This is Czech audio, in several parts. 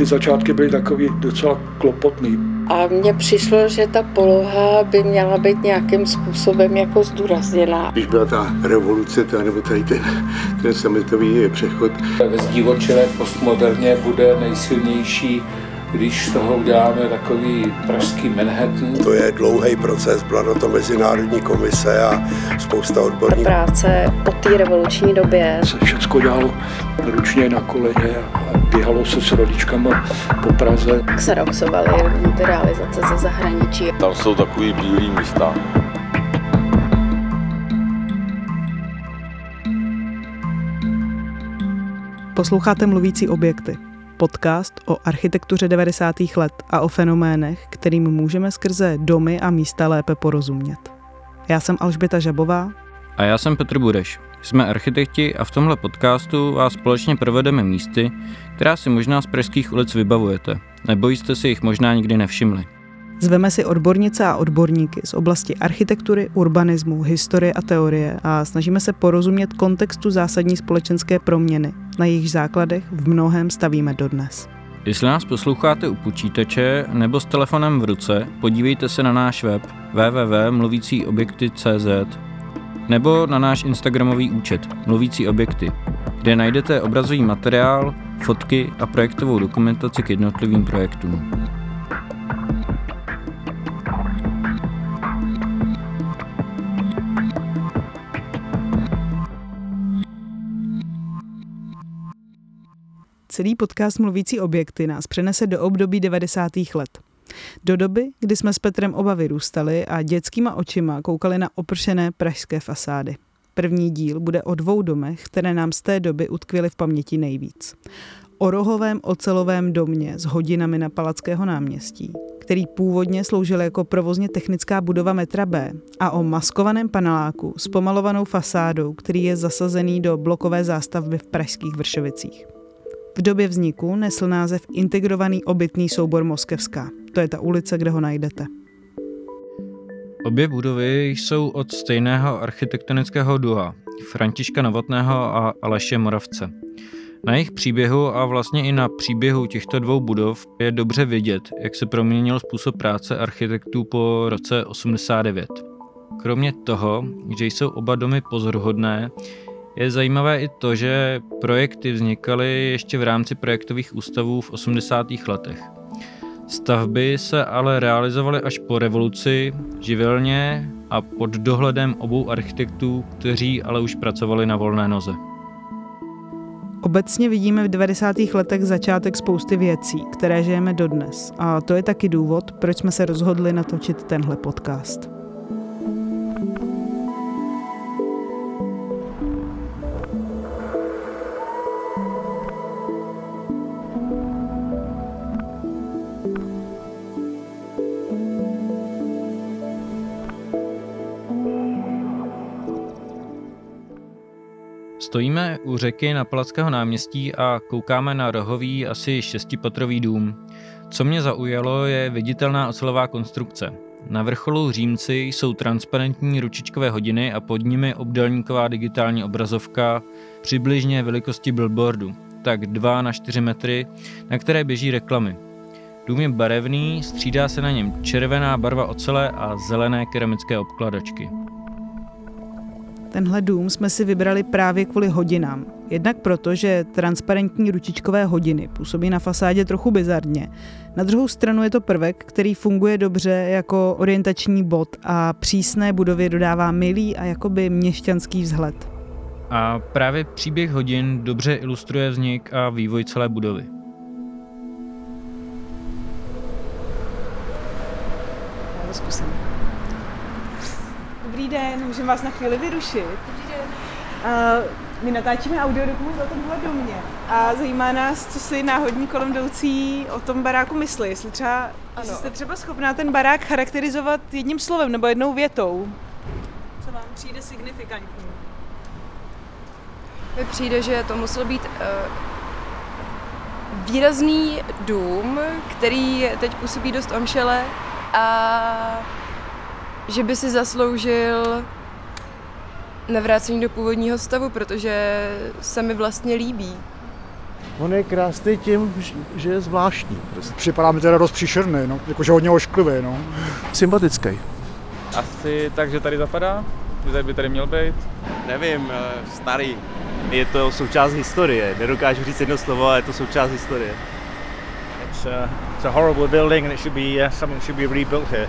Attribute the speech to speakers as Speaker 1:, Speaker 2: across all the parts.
Speaker 1: ty začátky byly takový docela klopotný.
Speaker 2: A mně přišlo, že ta poloha by měla být nějakým způsobem jako zdůrazněná.
Speaker 3: Když byla ta revoluce, ta, nebo tady ten, ten sametový přechod.
Speaker 4: Ve zdivočilé postmoderně bude nejsilnější když z toho uděláme takový pražský Manhattan.
Speaker 3: To je dlouhý proces, byla na to mezinárodní komise a spousta odborníků.
Speaker 5: Práce po té revoluční době.
Speaker 1: Se všechno dělalo ručně na koleně a běhalo se s rodičkama po Praze.
Speaker 5: Xeroxovaly ty realizace ze zahraničí.
Speaker 6: Tam jsou takový bílý místa.
Speaker 7: Posloucháte mluvící objekty podcast o architektuře 90. let a o fenoménech, kterým můžeme skrze domy a místa lépe porozumět. Já jsem Alžběta Žabová.
Speaker 8: A já jsem Petr Bureš. Jsme architekti a v tomhle podcastu vás společně provedeme místy, která si možná z pražských ulic vybavujete, nebo jste si jich možná nikdy nevšimli.
Speaker 7: Zveme si odbornice a odborníky z oblasti architektury, urbanismu, historie a teorie a snažíme se porozumět kontextu zásadní společenské proměny, na jejich základech v mnohem stavíme dodnes.
Speaker 8: Jestli nás posloucháte u počítače nebo s telefonem v ruce, podívejte se na náš web www.mluvícíobjekty.cz nebo na náš Instagramový účet Mluvící objekty, kde najdete obrazový materiál, fotky a projektovou dokumentaci k jednotlivým projektům.
Speaker 7: Celý podcast Mluvící objekty nás přenese do období 90. let. Do doby, kdy jsme s Petrem oba vyrůstali a dětskýma očima koukali na opršené pražské fasády. První díl bude o dvou domech, které nám z té doby utkvěly v paměti nejvíc. O rohovém ocelovém domě s hodinami na Palackého náměstí, který původně sloužil jako provozně technická budova metra B a o maskovaném paneláku s pomalovanou fasádou, který je zasazený do blokové zástavby v pražských Vršovicích. V době vzniku nesl název Integrovaný obytný soubor Moskevská. To je ta ulice, kde ho najdete.
Speaker 8: Obě budovy jsou od stejného architektonického dua, Františka Novotného a Aleše Moravce. Na jejich příběhu a vlastně i na příběhu těchto dvou budov je dobře vidět, jak se proměnil způsob práce architektů po roce 89. Kromě toho, že jsou oba domy pozoruhodné, je zajímavé i to, že projekty vznikaly ještě v rámci projektových ústavů v 80. letech. Stavby se ale realizovaly až po revoluci, živelně a pod dohledem obou architektů, kteří ale už pracovali na volné noze.
Speaker 7: Obecně vidíme v 90. letech začátek spousty věcí, které žijeme dodnes. A to je taky důvod, proč jsme se rozhodli natočit tenhle podcast.
Speaker 8: Stojíme u řeky na Palackého náměstí a koukáme na rohový asi šestipatrový dům. Co mě zaujalo je viditelná ocelová konstrukce. Na vrcholu římci jsou transparentní ručičkové hodiny a pod nimi obdelníková digitální obrazovka přibližně velikosti billboardu, tak 2 na 4 metry, na které běží reklamy. Dům je barevný, střídá se na něm červená barva ocele a zelené keramické obkladačky.
Speaker 7: Tenhle dům jsme si vybrali právě kvůli hodinám. Jednak proto, že transparentní ručičkové hodiny působí na fasádě trochu bizarně. Na druhou stranu je to prvek, který funguje dobře jako orientační bod a přísné budově dodává milý a jakoby měšťanský vzhled.
Speaker 8: A právě příběh hodin dobře ilustruje vznik a vývoj celé budovy.
Speaker 7: Já zkusím. Den, můžeme vás na chvíli vyrušit.
Speaker 9: Dobrý den.
Speaker 7: Uh, my natáčíme audiodokument o tomhle domě a zajímá nás, co si náhodní kolem jdoucí o tom baráku myslí. Jestli třeba, jestli jste třeba schopná ten barák charakterizovat jedním slovem nebo jednou větou. Co vám přijde signifikantní?
Speaker 9: Mi přijde, že to musel být uh, výrazný dům, který teď působí dost omšele a že by si zasloužil navrácení do původního stavu, protože se mi vlastně líbí.
Speaker 10: On je krásný tím, že je zvláštní.
Speaker 11: Prostě. Připadá mi teda dost příšerný, no. jakože hodně ošklivý. No.
Speaker 10: Sympatický.
Speaker 12: Asi tak, že tady zapadá? Že tady by tady měl být?
Speaker 13: Nevím, starý. Je to součást historie. Nedokážu říct jedno slovo, ale je to součást historie.
Speaker 14: It's a, it's a horrible building and it should be uh, something should be rebuilt here.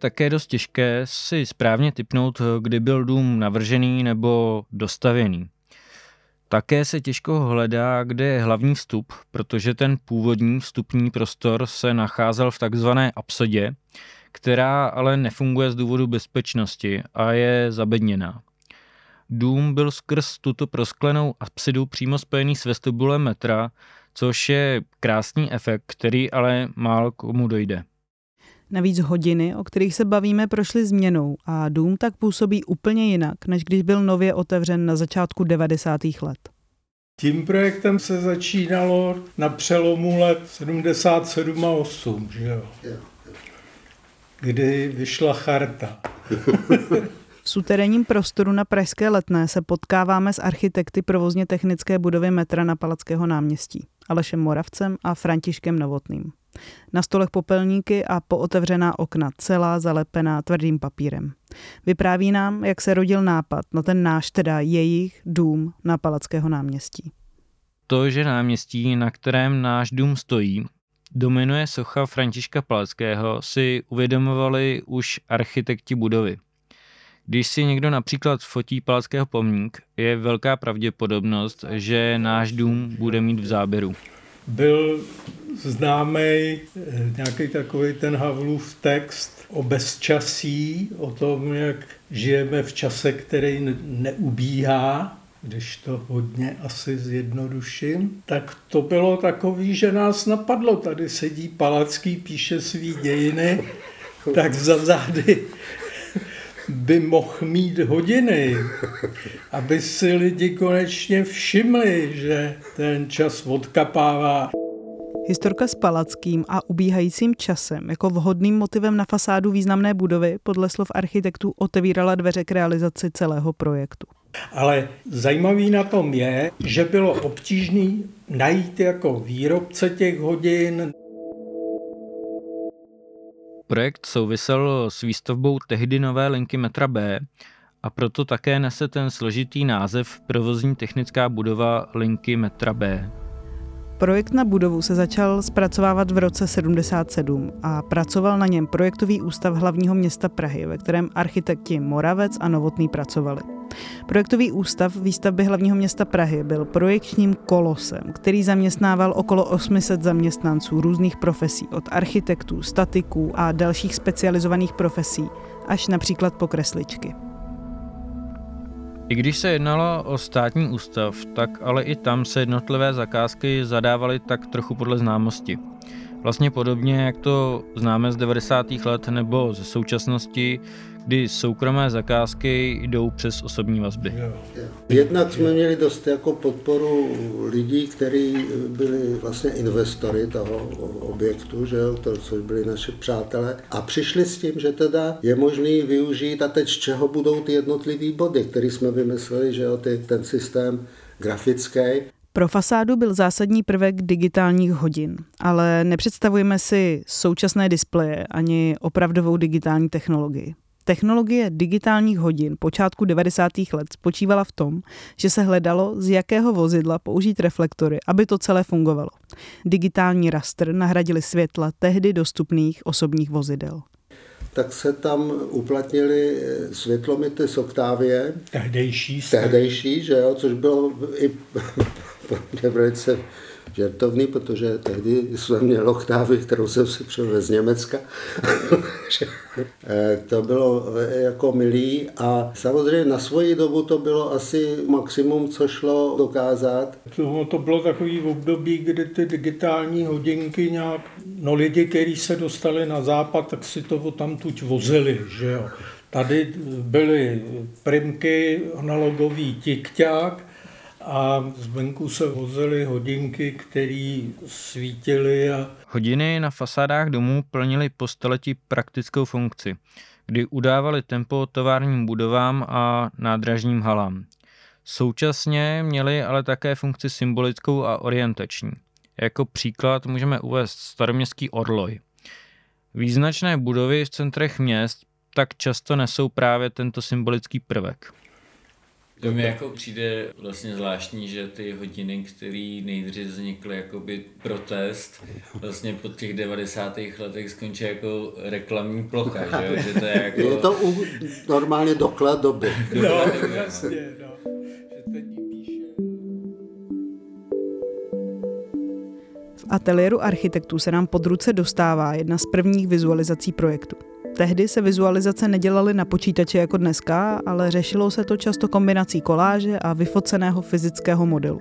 Speaker 8: Také dost těžké si správně typnout, kdy byl dům navržený nebo dostavěný. Také se těžko hledá, kde je hlavní vstup, protože ten původní vstupní prostor se nacházel v takzvané apsodě, která ale nefunguje z důvodu bezpečnosti a je zabedněná. Dům byl skrz tuto prosklenou apsidu přímo spojený s vestibulem metra, což je krásný efekt, který ale málo komu dojde.
Speaker 7: Navíc hodiny, o kterých se bavíme, prošly změnou a dům tak působí úplně jinak, než když byl nově otevřen na začátku 90. let.
Speaker 15: Tím projektem se začínalo na přelomu let 77 a 8, že jo? Kdy vyšla charta.
Speaker 7: V suterénním prostoru na Pražské letné se potkáváme s architekty provozně technické budovy metra na Palackého náměstí, Alešem Moravcem a Františkem Novotným. Na stolech popelníky a pootevřená okna, celá zalepená tvrdým papírem. Vypráví nám, jak se rodil nápad na ten náš, teda jejich dům na Palackého náměstí.
Speaker 8: To, že náměstí, na kterém náš dům stojí, dominuje socha Františka Palackého, si uvědomovali už architekti budovy. Když si někdo například fotí Palackého pomník, je velká pravděpodobnost, že náš dům bude mít v záběru.
Speaker 15: Byl známý nějaký takový ten Havlův text o bezčasí, o tom, jak žijeme v čase, který neubíhá, když to hodně asi zjednoduším, tak to bylo takový, že nás napadlo. Tady sedí Palacký, píše svý dějiny, tak za zády by mohl mít hodiny, aby si lidi konečně všimli, že ten čas odkapává.
Speaker 7: Historka s palackým a ubíhajícím časem jako vhodným motivem na fasádu významné budovy podle slov architektů otevírala dveře k realizaci celého projektu.
Speaker 15: Ale zajímavý na tom je, že bylo obtížné najít jako výrobce těch hodin.
Speaker 8: Projekt souvisel s výstavbou tehdy nové linky metra B a proto také nese ten složitý název provozní technická budova linky metra B.
Speaker 7: Projekt na budovu se začal zpracovávat v roce 77 a pracoval na něm projektový ústav hlavního města Prahy, ve kterém architekti Moravec a Novotný pracovali. Projektový ústav výstavby hlavního města Prahy byl projekčním kolosem, který zaměstnával okolo 800 zaměstnanců různých profesí, od architektů, statiků a dalších specializovaných profesí, až například po kresličky.
Speaker 8: I když se jednalo o státní ústav, tak ale i tam se jednotlivé zakázky zadávaly tak trochu podle známosti. Vlastně podobně, jak to známe z 90. let nebo ze současnosti, kdy soukromé zakázky jdou přes osobní vazby.
Speaker 3: Jednak jsme měli dost jako podporu lidí, kteří byli vlastně investory toho objektu, že jo, to, což byli naši přátelé, a přišli s tím, že teda je možný využít a teď z čeho budou ty jednotlivé body, které jsme vymysleli, že jo, ty, ten systém grafický.
Speaker 7: Pro fasádu byl zásadní prvek digitálních hodin, ale nepředstavujeme si současné displeje ani opravdovou digitální technologii. Technologie digitálních hodin počátku 90. let spočívala v tom, že se hledalo, z jakého vozidla použít reflektory, aby to celé fungovalo. Digitální rastr nahradili světla tehdy dostupných osobních vozidel
Speaker 3: tak se tam uplatnili světlomity z Octavie.
Speaker 15: Tehdejší.
Speaker 3: Tehdejší, že jo, což bylo i pro mě velice žertovný, protože tehdy jsme měli oktávy, kterou jsem si přivez z Německa. to bylo jako milý a samozřejmě na svoji dobu to bylo asi maximum, co šlo dokázat.
Speaker 15: To, to bylo takový období, kdy ty digitální hodinky nějak, no lidi, kteří se dostali na západ, tak si to tam tuď vozili, že jo. Tady byly primky, analogový tikťák, a zvenku se vozily hodinky, které svítily a
Speaker 8: Hodiny na fasádách domů plnily po staletí praktickou funkci, kdy udávaly tempo továrním budovám a nádražním halám. Současně měly ale také funkci symbolickou a orientační. Jako příklad můžeme uvést staroměstský Orloj. Význačné budovy v centrech měst tak často nesou právě tento symbolický prvek.
Speaker 16: To mi jako přijde vlastně zvláštní, že ty hodiny, které nejdřív vznikly jako by protest, vlastně po těch 90. letech skončí jako reklamní plocha, že, jo? že to je jako...
Speaker 3: Je to u, normálně doklad doby.
Speaker 15: No, jasně, no.
Speaker 7: V ateliéru architektů se nám pod ruce dostává jedna z prvních vizualizací projektu. Tehdy se vizualizace nedělaly na počítači jako dneska, ale řešilo se to často kombinací koláže a vyfoceného fyzického modelu.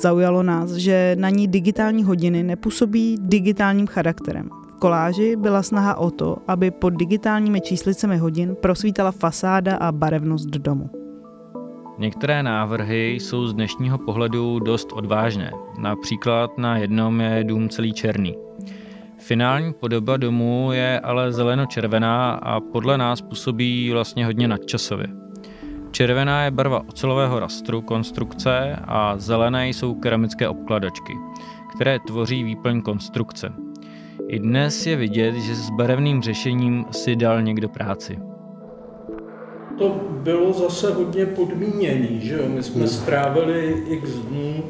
Speaker 7: Zaujalo nás, že na ní digitální hodiny nepůsobí digitálním charakterem. V koláži byla snaha o to, aby pod digitálními číslicemi hodin prosvítala fasáda a barevnost domu.
Speaker 8: Některé návrhy jsou z dnešního pohledu dost odvážné. Například na jednom je dům celý černý. Finální podoba domu je ale zeleno-červená a podle nás působí vlastně hodně nadčasově. Červená je barva ocelového rastru konstrukce a zelené jsou keramické obkladačky, které tvoří výplň konstrukce. I dnes je vidět, že s barevným řešením si dal někdo práci.
Speaker 15: To bylo zase hodně podmíněný, že jo? My jsme strávili x dnů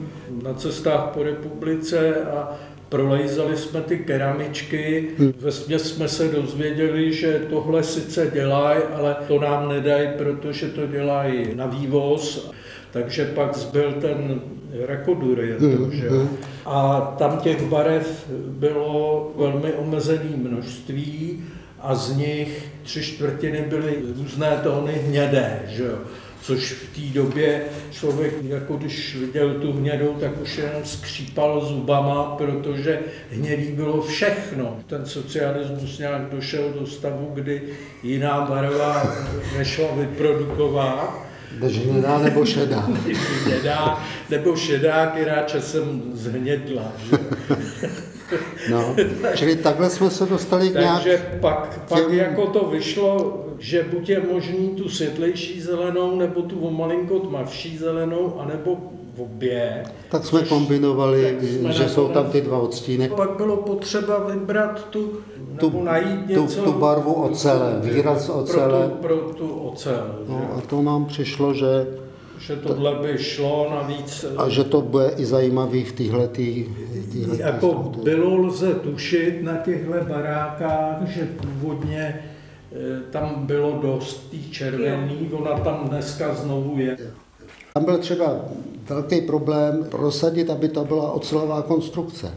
Speaker 15: na cestách po republice a prolejzali jsme ty keramičky. Ve jsme se dozvěděli, že tohle sice dělají, ale to nám nedají, protože to dělají na vývoz. Takže pak zbyl ten rakodurie, že jo. A tam těch barev bylo velmi omezené množství a z nich tři čtvrtiny byly různé tóny hnědé, že jo což v té době člověk, jako když viděl tu hnědou, tak už jenom skřípal zubama, protože hnědý bylo všechno. Ten socialismus nějak došel do stavu, kdy jiná barva nešla vyprodukovat.
Speaker 3: Než hnědá nebo šedá.
Speaker 15: hnědá nebo šedá, která časem zhnědla. Že?
Speaker 3: No, čili takhle jsme se dostali k nějak...
Speaker 15: Takže pak, pak těm... jako to vyšlo, že buď je možný tu světlejší zelenou, nebo tu o malinko tmavší zelenou, anebo v obě.
Speaker 3: Tak jsme kombinovali, jsme že jsou tam ty dva odstíny.
Speaker 15: Pak bylo potřeba vybrat tu,
Speaker 3: tu
Speaker 15: nebo najít něco...
Speaker 3: Tu, tu barvu ocele, výraz ocele.
Speaker 15: Pro tu, pro tu ocel.
Speaker 3: No, a to nám přišlo, že
Speaker 15: že tohle by šlo navíc.
Speaker 3: A že to bude i zajímavý v téhle
Speaker 15: Jako bylo lze tušit na těchto barákách, že původně tam bylo dost tý červený, ona tam dneska znovu je.
Speaker 3: Tam byl třeba velký problém prosadit, aby to byla ocelová konstrukce.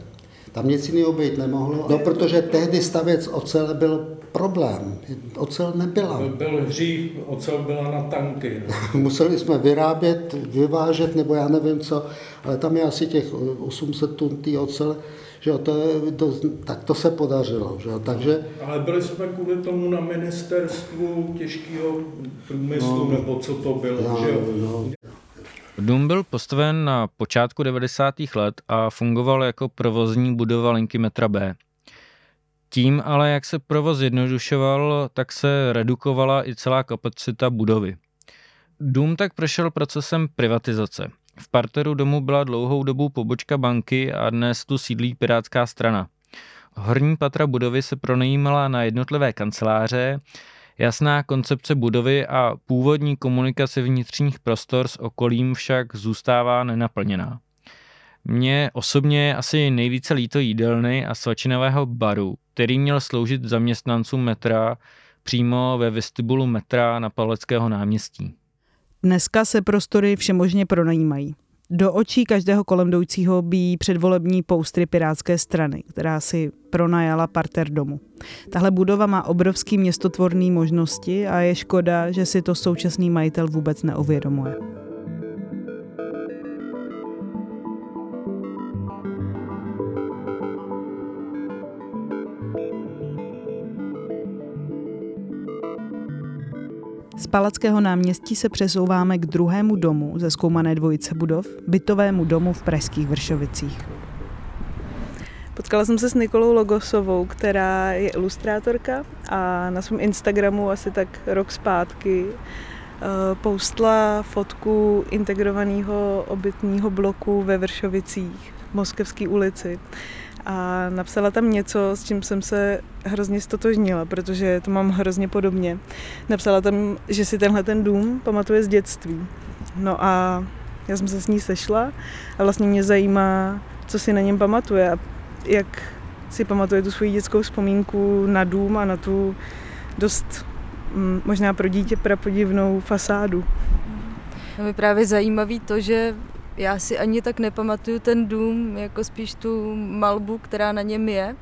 Speaker 3: Tam nic jiného být nemohlo, no protože tehdy stavěc ocele byl problém. Ocel nebyla.
Speaker 15: Byl, hřích, ocel byla na tanky. No.
Speaker 3: Museli jsme vyrábět, vyvážet, nebo já nevím co, ale tam je asi těch 800 tun té ocele, že jo, to to, tak to se podařilo. Že jo, takže...
Speaker 15: Ale byli jsme kvůli tomu na ministerstvu těžkého průmyslu, no, nebo co to bylo, no, že jo? No.
Speaker 8: Dům byl postaven na počátku 90. let a fungoval jako provozní budova linky metra B. Tím ale, jak se provoz zjednodušoval, tak se redukovala i celá kapacita budovy. Dům tak prošel procesem privatizace. V parteru domu byla dlouhou dobu pobočka banky a dnes tu sídlí Pirátská strana. Horní patra budovy se pronajímala na jednotlivé kanceláře, jasná koncepce budovy a původní komunikace vnitřních prostor s okolím však zůstává nenaplněná. Mně osobně je asi nejvíce líto jídelny a svačinového baru, který měl sloužit zaměstnancům metra přímo ve vestibulu metra na Pavleckého náměstí.
Speaker 7: Dneska se prostory všemožně pronajímají. Do očí každého kolem jdoucího bíjí předvolební poustry Pirátské strany, která si pronajala parter domu. Tahle budova má obrovský městotvorný možnosti a je škoda, že si to současný majitel vůbec neuvědomuje. Z Palackého náměstí se přesouváme k druhému domu ze zkoumané dvojice budov, bytovému domu v Pražských Vršovicích.
Speaker 17: Potkala jsem se s Nikolou Logosovou, která je ilustrátorka a na svém Instagramu asi tak rok zpátky eh, postla fotku integrovaného obytního bloku ve Vršovicích v Moskevské ulici. A napsala tam něco, s čím jsem se hrozně stotožnila, protože to mám hrozně podobně. Napsala tam, že si tenhle ten dům pamatuje z dětství. No a já jsem se s ní sešla a vlastně mě zajímá, co si na něm pamatuje a jak si pamatuje tu svoji dětskou vzpomínku na dům a na tu dost mm, možná pro dítě prapodivnou fasádu.
Speaker 18: Mi právě zajímavý to, že já si ani tak nepamatuju ten dům, jako spíš tu malbu, která na něm je.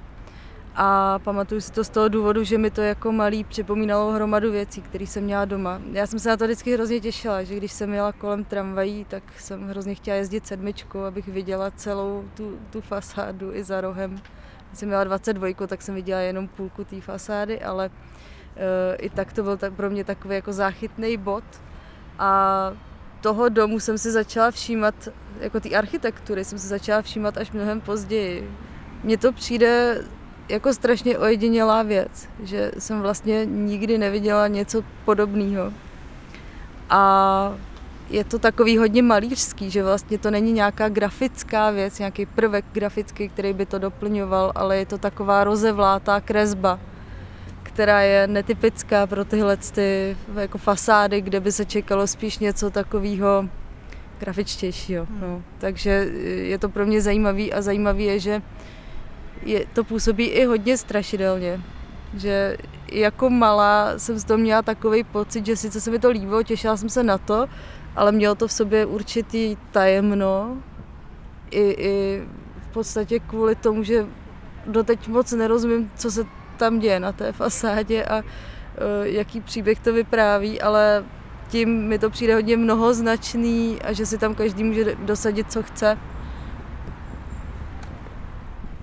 Speaker 18: A pamatuju si to z toho důvodu, že mi to jako malý připomínalo hromadu věcí, které jsem měla doma. Já jsem se na to vždycky hrozně těšila, že když jsem jela kolem tramvají, tak jsem hrozně chtěla jezdit sedmičkou, abych viděla celou tu, tu fasádu i za rohem. Když jsem měla 22, tak jsem viděla jenom půlku té fasády, ale e, i tak to byl tak pro mě takový jako záchytný bod. A toho domu jsem si začala všímat, jako té architektury jsem se začala všímat až mnohem později. Mně to přijde jako strašně ojedinělá věc, že jsem vlastně nikdy neviděla něco podobného. A je to takový hodně malířský, že vlastně to není nějaká grafická věc, nějaký prvek grafický, který by to doplňoval, ale je to taková rozevlátá kresba, která je netypická pro tyhle ty jako fasády, kde by se čekalo spíš něco takového grafičtějšího. No. Takže je to pro mě zajímavý a zajímavý je, že je, to působí i hodně strašidelně. Že jako malá jsem z toho měla takový pocit, že sice se mi to líbilo, těšila jsem se na to, ale mělo to v sobě určitý tajemno. I, i v podstatě kvůli tomu, že doteď moc nerozumím, co se tam děje na té fasádě a uh, jaký příběh to vypráví, ale tím mi to přijde hodně mnohoznačný a že si tam každý může dosadit, co chce.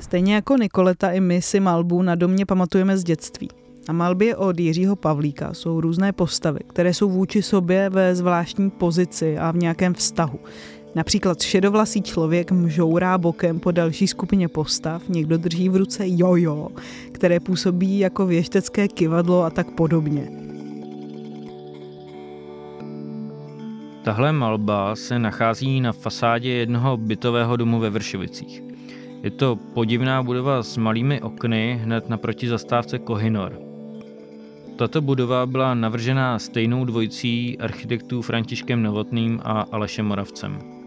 Speaker 7: Stejně jako Nikoleta i my si malbu na domě pamatujeme z dětství. Na malbě od Jiřího Pavlíka jsou různé postavy, které jsou vůči sobě ve zvláštní pozici a v nějakém vztahu. Například šedovlasý člověk mžourá bokem po další skupině postav, někdo drží v ruce jojo, které působí jako věštecké kivadlo a tak podobně.
Speaker 8: Tahle malba se nachází na fasádě jednoho bytového domu ve Vršovicích. Je to podivná budova s malými okny hned naproti zastávce Kohinor. Tato budova byla navržena stejnou dvojicí architektů Františkem Novotným a Alešem Moravcem.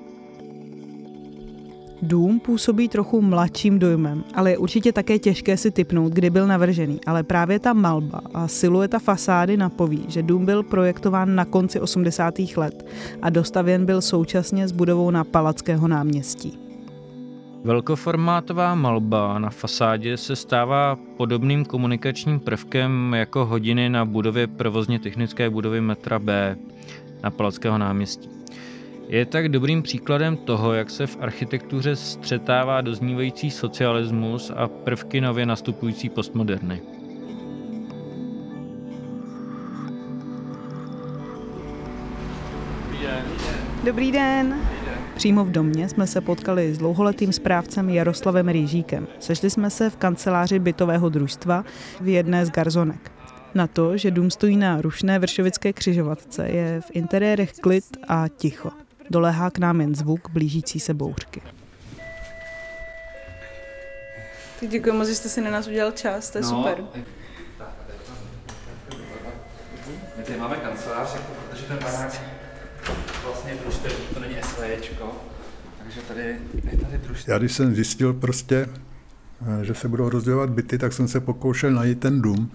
Speaker 7: Dům působí trochu mladším dojmem, ale je určitě také těžké si typnout, kdy byl navržený. Ale právě ta malba a silueta fasády napoví, že dům byl projektován na konci 80. let a dostavěn byl současně s budovou na Palackého náměstí.
Speaker 8: Velkoformátová malba na fasádě se stává podobným komunikačním prvkem jako hodiny na budově provozně technické budovy metra B na Palackého náměstí. Je tak dobrým příkladem toho, jak se v architektuře střetává doznívající socialismus a prvky nově nastupující postmoderny.
Speaker 7: Dobrý den. Přímo v domě jsme se potkali s dlouholetým správcem Jaroslavem Rýžíkem. Sešli jsme se v kanceláři bytového družstva v jedné z garzonek. Na to, že dům stojí na rušné vršovické křižovatce, je v interiérech klid a ticho. Dolehá k nám jen zvuk blížící se bouřky.
Speaker 17: Tak děkuji moc, že jste si na nás udělal čas, to je no, super.
Speaker 19: My tady máme kancelář, jako, protože ten barák vlastně družstevní, to není SVJčko, takže tady je tady družstevní.
Speaker 20: Já když jsem zjistil prostě, eh, že se budou rozdělovat byty, tak jsem se pokoušel najít ten dům.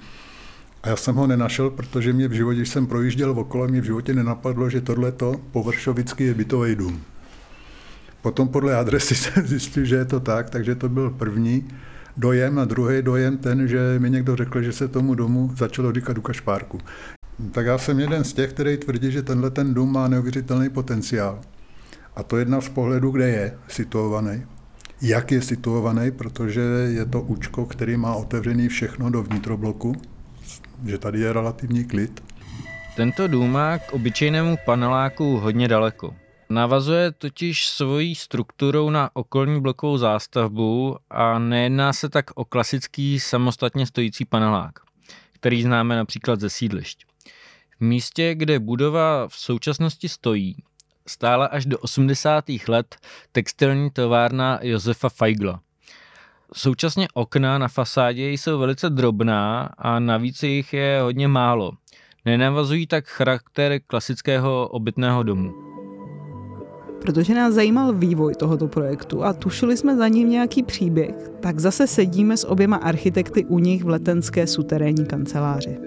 Speaker 20: Já jsem ho nenašel, protože mě v životě, když jsem projížděl okolo, mě v životě nenapadlo, že tohleto površovický je bytový dům. Potom podle adresy jsem zjistil, že je to tak, takže to byl první dojem a druhý dojem ten, že mi někdo řekl, že se tomu domu začalo říkat Duka Špárku. Tak já jsem jeden z těch, který tvrdí, že tenhle ten dům má neuvěřitelný potenciál. A to jedna z pohledu, kde je situovaný. Jak je situovaný, protože je to účko, který má otevřený všechno do vnitrobloku, že tady je relativní klid.
Speaker 8: Tento dům má k obyčejnému paneláku hodně daleko. Navazuje totiž svojí strukturou na okolní blokovou zástavbu a nejedná se tak o klasický samostatně stojící panelák, který známe například ze sídlišť. V místě, kde budova v současnosti stojí, stála až do 80. let textilní továrna Josefa Feigla. Současně okna na fasádě jsou velice drobná a navíc jich je hodně málo. Nenavazují tak charakter klasického obytného domu.
Speaker 7: Protože nás zajímal vývoj tohoto projektu a tušili jsme za ním nějaký příběh, tak zase sedíme s oběma architekty u nich v letenské suterénní kanceláři.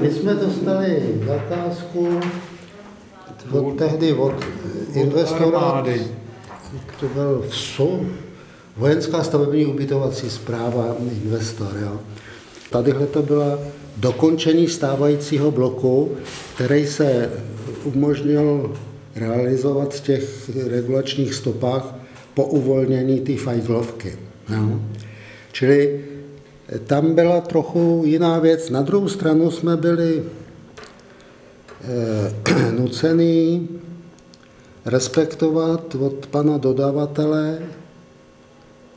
Speaker 3: My jsme dostali zakázku od tehdy od investora, to byl VSU, Vojenská stavební ubytovací zpráva investor. Jo. Tadyhle to byla dokončení stávajícího bloku, který se umožnil realizovat v těch regulačních stopách po uvolnění té fajglovky. Jo. Čili tam byla trochu jiná věc. Na druhou stranu jsme byli eh, nucený respektovat od pana dodavatele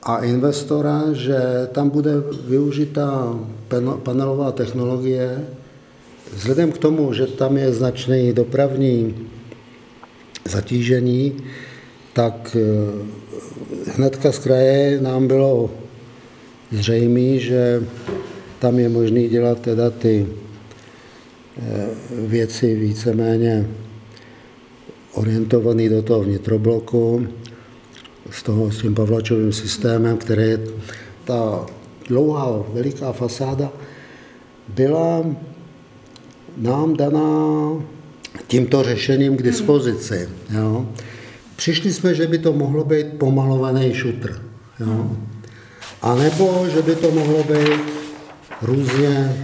Speaker 3: a investora, že tam bude využitá panelová technologie. Vzhledem k tomu, že tam je značný dopravní zatížení, tak eh, hnedka z kraje nám bylo zřejmé, že tam je možné dělat teda ty eh, věci víceméně orientované do toho vnitrobloku, s, toho, s tím Pavlačovým systémem, který je ta dlouhá, veliká fasáda, byla nám daná tímto řešením k dispozici. Jo. Přišli jsme, že by to mohlo být pomalovaný šutr. Jo. A nebo, že by to mohlo být různě,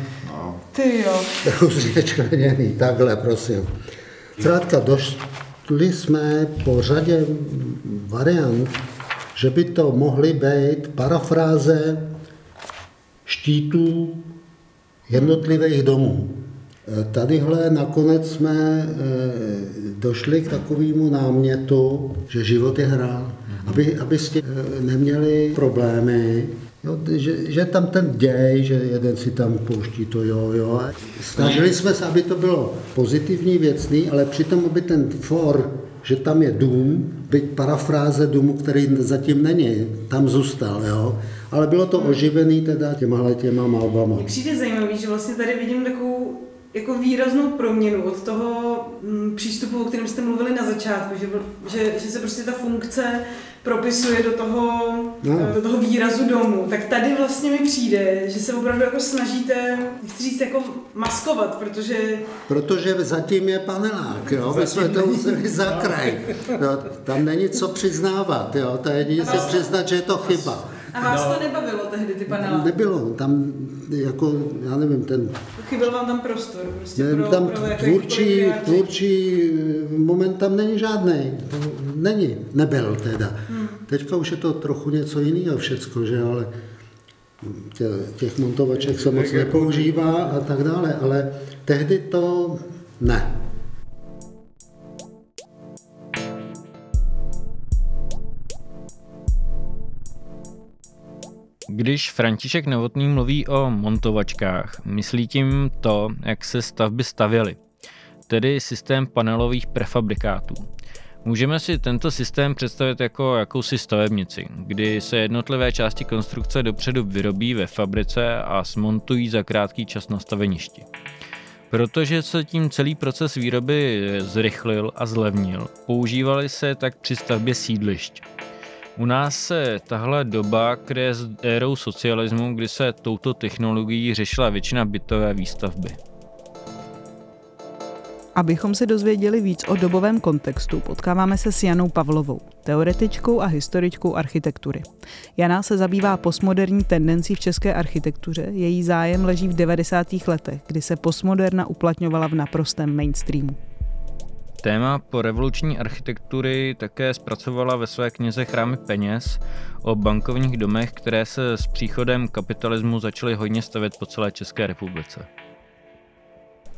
Speaker 7: Ty jo.
Speaker 3: různě členěný. Takhle, prosím. Zkrátka, došli jsme po řadě variant, že by to mohly být parafráze štítů jednotlivých domů. Tadyhle nakonec jsme došli k takovému námětu, že život je hra, aby, aby jste neměli problémy, Jo, že, že tam ten děj, že jeden si tam pouští to jo, jo. Snažili jsme se, aby to bylo pozitivní, věcný, ale přitom, aby ten for, že tam je dům, byť parafráze důmu, který zatím není, tam zůstal, jo. Ale bylo to oživený teda těmahle těma malbama.
Speaker 18: Přijde zajímavý, že vlastně tady vidím takovou jako výraznou proměnu od toho m, přístupu, o kterém jste mluvili na začátku, že, že, že se prostě ta funkce propisuje do toho, no. do toho výrazu domu, tak tady vlastně mi přijde, že se opravdu jako snažíte, chci říct, jako maskovat, protože...
Speaker 3: Protože zatím je panelák, jo, my jsme to museli zakraj. No, tam není co přiznávat, jo, to je jedině se přiznat, že je to chyba.
Speaker 18: A vás no. to nebavilo tehdy, ty paneláky?
Speaker 3: Nebylo, tam jako, já nevím, ten...
Speaker 18: Chyběl vám tam prostor, prostě
Speaker 3: ne,
Speaker 18: pro,
Speaker 3: tam
Speaker 18: pro
Speaker 3: tvůrčí, tvůrčí moment tam není žádný. Není, nebyl teda. Hmm. Teďka už je to trochu něco jiného všecko, že ale těch montovaček se moc nepoužívá a tak dále, ale tehdy to ne.
Speaker 8: Když František Novotný mluví o montovačkách, myslí tím to, jak se stavby stavěly, tedy systém panelových prefabrikátů. Můžeme si tento systém představit jako jakousi stavebnici, kdy se jednotlivé části konstrukce dopředu vyrobí ve fabrice a smontují za krátký čas na staveništi. Protože se tím celý proces výroby zrychlil a zlevnil, používaly se tak při stavbě sídlišť. U nás se tahle doba kryje s érou socialismu, kdy se touto technologií řešila většina bytové výstavby.
Speaker 7: Abychom se dozvěděli víc o dobovém kontextu, potkáváme se s Janou Pavlovou, teoretičkou a historičkou architektury. Jana se zabývá postmoderní tendencí v české architektuře, její zájem leží v 90. letech, kdy se postmoderna uplatňovala v naprostém mainstreamu.
Speaker 8: Téma po revoluční architektury také zpracovala ve své knize Chrámy peněz o bankovních domech, které se s příchodem kapitalismu začaly hodně stavět po celé České republice.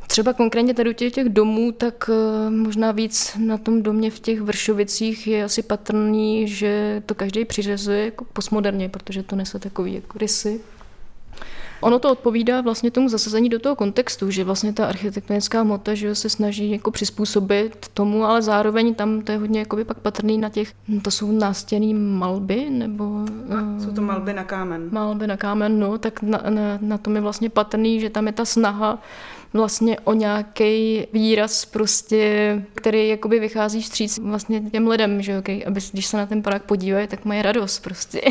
Speaker 9: Třeba konkrétně tady u těch, těch domů, tak eh, možná víc na tom domě v těch Vršovicích je asi patrný, že to každý přiřezuje jako postmoderně, protože to nese takový jako rysy. Ono to odpovídá vlastně tomu zasazení do toho kontextu, že vlastně ta architektonická hmota že se snaží jako přizpůsobit tomu, ale zároveň tam to je hodně jakoby pak patrný na těch, to jsou nástěný malby, nebo...
Speaker 18: Jsou to malby na kámen.
Speaker 9: Malby na kámen, no, tak na, na, na tom je vlastně patrný, že tam je ta snaha vlastně o nějaký výraz prostě, který jakoby vychází vstříc vlastně těm lidem, že okay, aby když se na ten park podívají, tak mají radost prostě.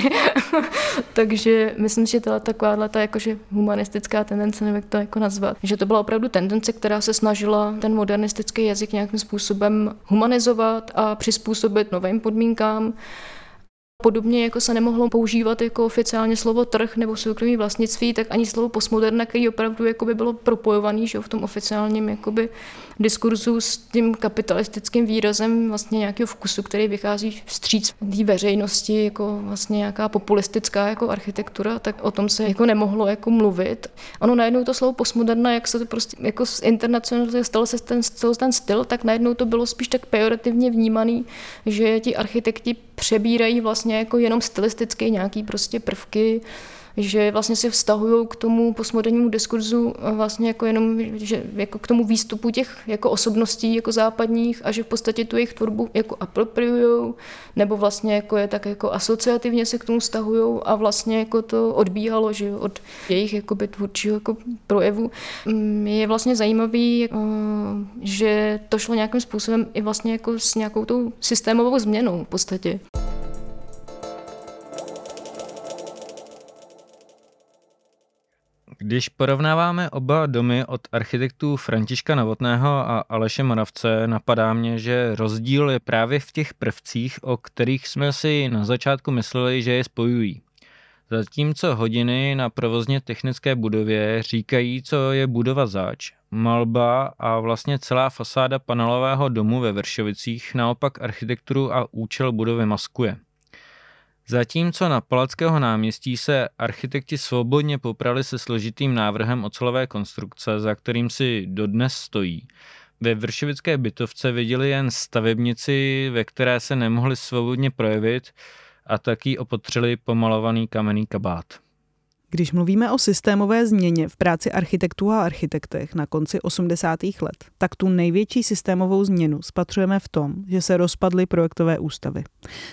Speaker 9: Takže myslím, že to taková ta jakože humanistická tendence, nevím, jak to jako nazvat, že to byla opravdu tendence, která se snažila ten modernistický jazyk nějakým způsobem humanizovat a přizpůsobit novým podmínkám. Podobně jako se nemohlo používat jako oficiálně slovo trh nebo soukromý vlastnictví, tak ani slovo postmoderna, který opravdu jakoby bylo propojovaný že v tom oficiálním jakoby diskurzu s tím kapitalistickým výrazem vlastně nějakého vkusu, který vychází vstříc té veřejnosti, jako vlastně nějaká populistická jako architektura, tak o tom se jako nemohlo jako mluvit. Ono najednou to slovo postmoderna, jak se to prostě jako z internacionalizuje, stalo se ten, ten styl, tak najednou to bylo spíš tak pejorativně vnímaný, že ti architekti přebírají vlastně jako jenom stylistické nějaký prostě prvky, že vlastně se vztahují k tomu postmodernímu diskurzu vlastně jako jenom, že jako k tomu výstupu těch jako osobností jako západních a že v podstatě tu jejich tvorbu jako apropriují, nebo vlastně jako je tak jako asociativně se k tomu vztahují a vlastně jako to odbíhalo, že od jejich jakoby tvůrčího jako projevu. Mm, je vlastně zajímavý, eh, že to šlo nějakým způsobem i vlastně jako s nějakou tou systémovou změnou v podstatě.
Speaker 8: Když porovnáváme oba domy od architektů Františka Novotného a Aleše Moravce, napadá mě, že rozdíl je právě v těch prvcích, o kterých jsme si na začátku mysleli, že je spojují. Zatímco hodiny na provozně technické budově říkají, co je budova zač, malba a vlastně celá fasáda panelového domu ve Vršovicích naopak architekturu a účel budovy maskuje. Zatímco na Palackého náměstí se architekti svobodně poprali se složitým návrhem ocelové konstrukce, za kterým si dodnes stojí. Ve Vršovické bytovce viděli jen stavebnici, ve které se nemohli svobodně projevit a taky opotřeli pomalovaný kamenný kabát.
Speaker 7: Když mluvíme o systémové změně v práci architektů a architektech na konci 80. let, tak tu největší systémovou změnu spatřujeme v tom, že se rozpadly projektové ústavy.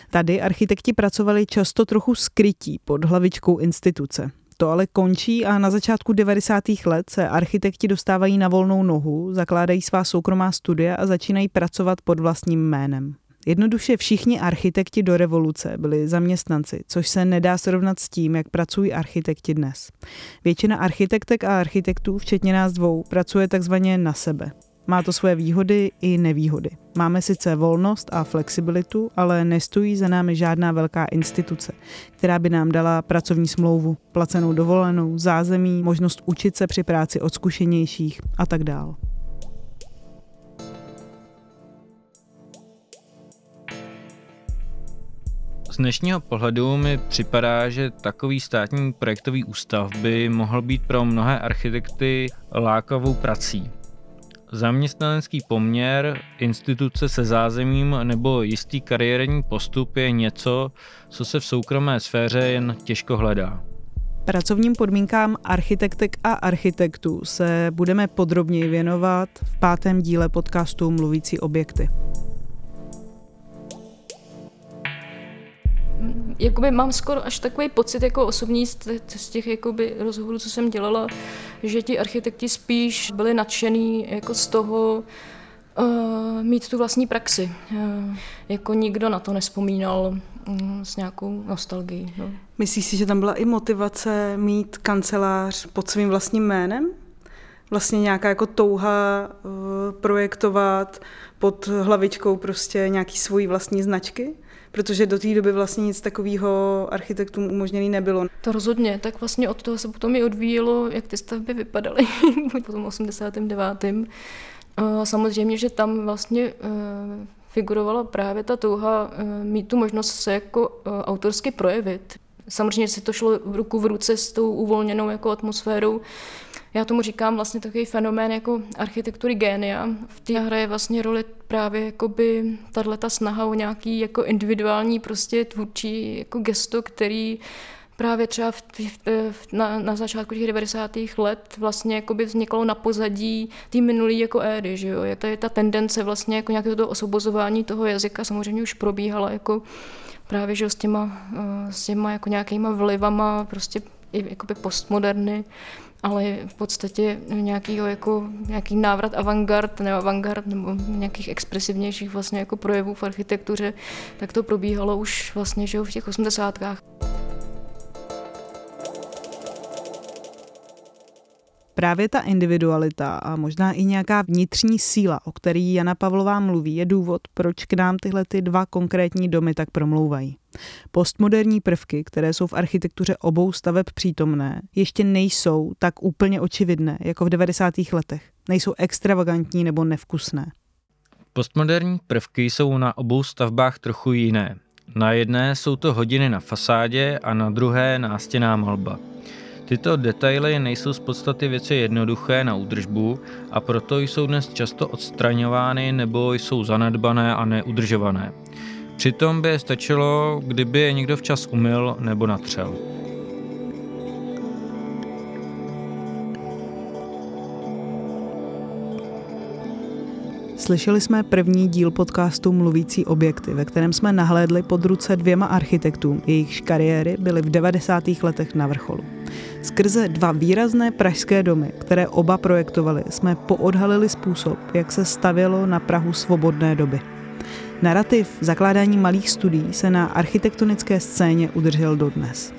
Speaker 7: Tady architekti pracovali často trochu skrytí pod hlavičkou instituce. To ale končí a na začátku 90. let se architekti dostávají na volnou nohu, zakládají svá soukromá studia a začínají pracovat pod vlastním jménem. Jednoduše všichni architekti do revoluce byli zaměstnanci, což se nedá srovnat s tím, jak pracují architekti dnes. Většina architektek a architektů, včetně nás dvou, pracuje takzvaně na sebe. Má to svoje výhody i nevýhody. Máme sice volnost a flexibilitu, ale nestojí za námi žádná velká instituce, která by nám dala pracovní smlouvu, placenou dovolenou, zázemí, možnost učit se při práci od zkušenějších a tak dále.
Speaker 8: Dnešního pohledu mi připadá, že takový státní projektový ústav by mohl být pro mnohé architekty lákavou prací. Zaměstnanecký poměr, instituce se zázemím nebo jistý kariérní postup je něco, co se v soukromé sféře jen těžko hledá.
Speaker 7: Pracovním podmínkám architektek a architektů se budeme podrobněji věnovat v pátém díle podcastu Mluvící objekty.
Speaker 9: Jakoby mám skoro až takový pocit jako osobní z těch, z těch jakoby rozhovorů, co jsem dělala, že ti architekti spíš byli nadšený jako z toho, uh, mít tu vlastní praxi. Uh, jako nikdo na to nespomínal um, s nějakou nostalgií. No.
Speaker 18: Myslíš si, že tam byla i motivace mít kancelář pod svým vlastním jménem? Vlastně nějaká jako touha uh, projektovat pod hlavičkou prostě nějaký svojí vlastní značky? Protože do té doby vlastně nic takového architektům umožněný nebylo.
Speaker 9: To rozhodně, tak vlastně od toho se potom i odvíjelo, jak ty stavby vypadaly po tom 89. Samozřejmě, že tam vlastně e, figurovala právě ta touha e, mít tu možnost se jako e, autorsky projevit. Samozřejmě si to šlo v ruku v ruce s tou uvolněnou jako atmosférou já tomu říkám vlastně takový fenomén jako architektury génia. V té hraje vlastně roli právě jakoby tato snaha o nějaký jako individuální prostě tvůrčí jako gesto, který právě třeba v, v, na, na začátku těch 90. let vlastně jakoby vzniklo na pozadí té minulé jako éry, že jo? Jak ta, ta tendence vlastně jako nějakého toho osvobozování toho jazyka samozřejmě už probíhala jako právě že s těma, eh, s těma jako nějakýma vlivama prostě i jakoby postmoderny, ale v podstatě nějakýho jako, nějaký návrat avantgard nebo avantgard nebo nějakých expresivnějších vlastně jako projevů v architektuře, tak to probíhalo už vlastně že v těch osmdesátkách.
Speaker 7: Právě ta individualita a možná i nějaká vnitřní síla, o který Jana Pavlová mluví, je důvod, proč k nám tyhle ty dva konkrétní domy tak promlouvají. Postmoderní prvky, které jsou v architektuře obou staveb přítomné, ještě nejsou tak úplně očividné jako v 90. letech. Nejsou extravagantní nebo nevkusné.
Speaker 8: Postmoderní prvky jsou na obou stavbách trochu jiné. Na jedné jsou to hodiny na fasádě a na druhé nástěná malba. Tyto detaily nejsou z podstaty věci jednoduché na údržbu a proto jsou dnes často odstraňovány nebo jsou zanedbané a neudržované. Přitom by stačilo, kdyby je někdo včas umyl nebo natřel.
Speaker 7: Slyšeli jsme první díl podcastu Mluvící objekty, ve kterém jsme nahlédli pod ruce dvěma architektům, jejichž kariéry byly v 90. letech na vrcholu. Skrze dva výrazné pražské domy, které oba projektovali, jsme poodhalili způsob, jak se stavělo na Prahu svobodné doby. Narrativ zakládání malých studií se na architektonické scéně udržel dodnes.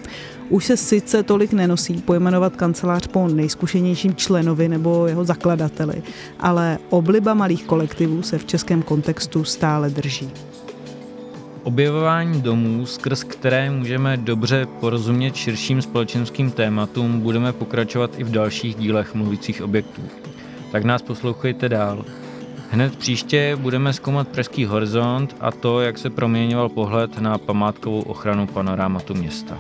Speaker 7: Už se sice tolik nenosí pojmenovat kancelář po nejzkušenějším členovi nebo jeho zakladateli, ale obliba malých kolektivů se v českém kontextu stále drží.
Speaker 8: Objevování domů, skrz které můžeme dobře porozumět širším společenským tématům, budeme pokračovat i v dalších dílech mluvících objektů. Tak nás poslouchejte dál. Hned příště budeme zkoumat Pražský horizont a to, jak se proměňoval pohled na památkovou ochranu panorámatu města.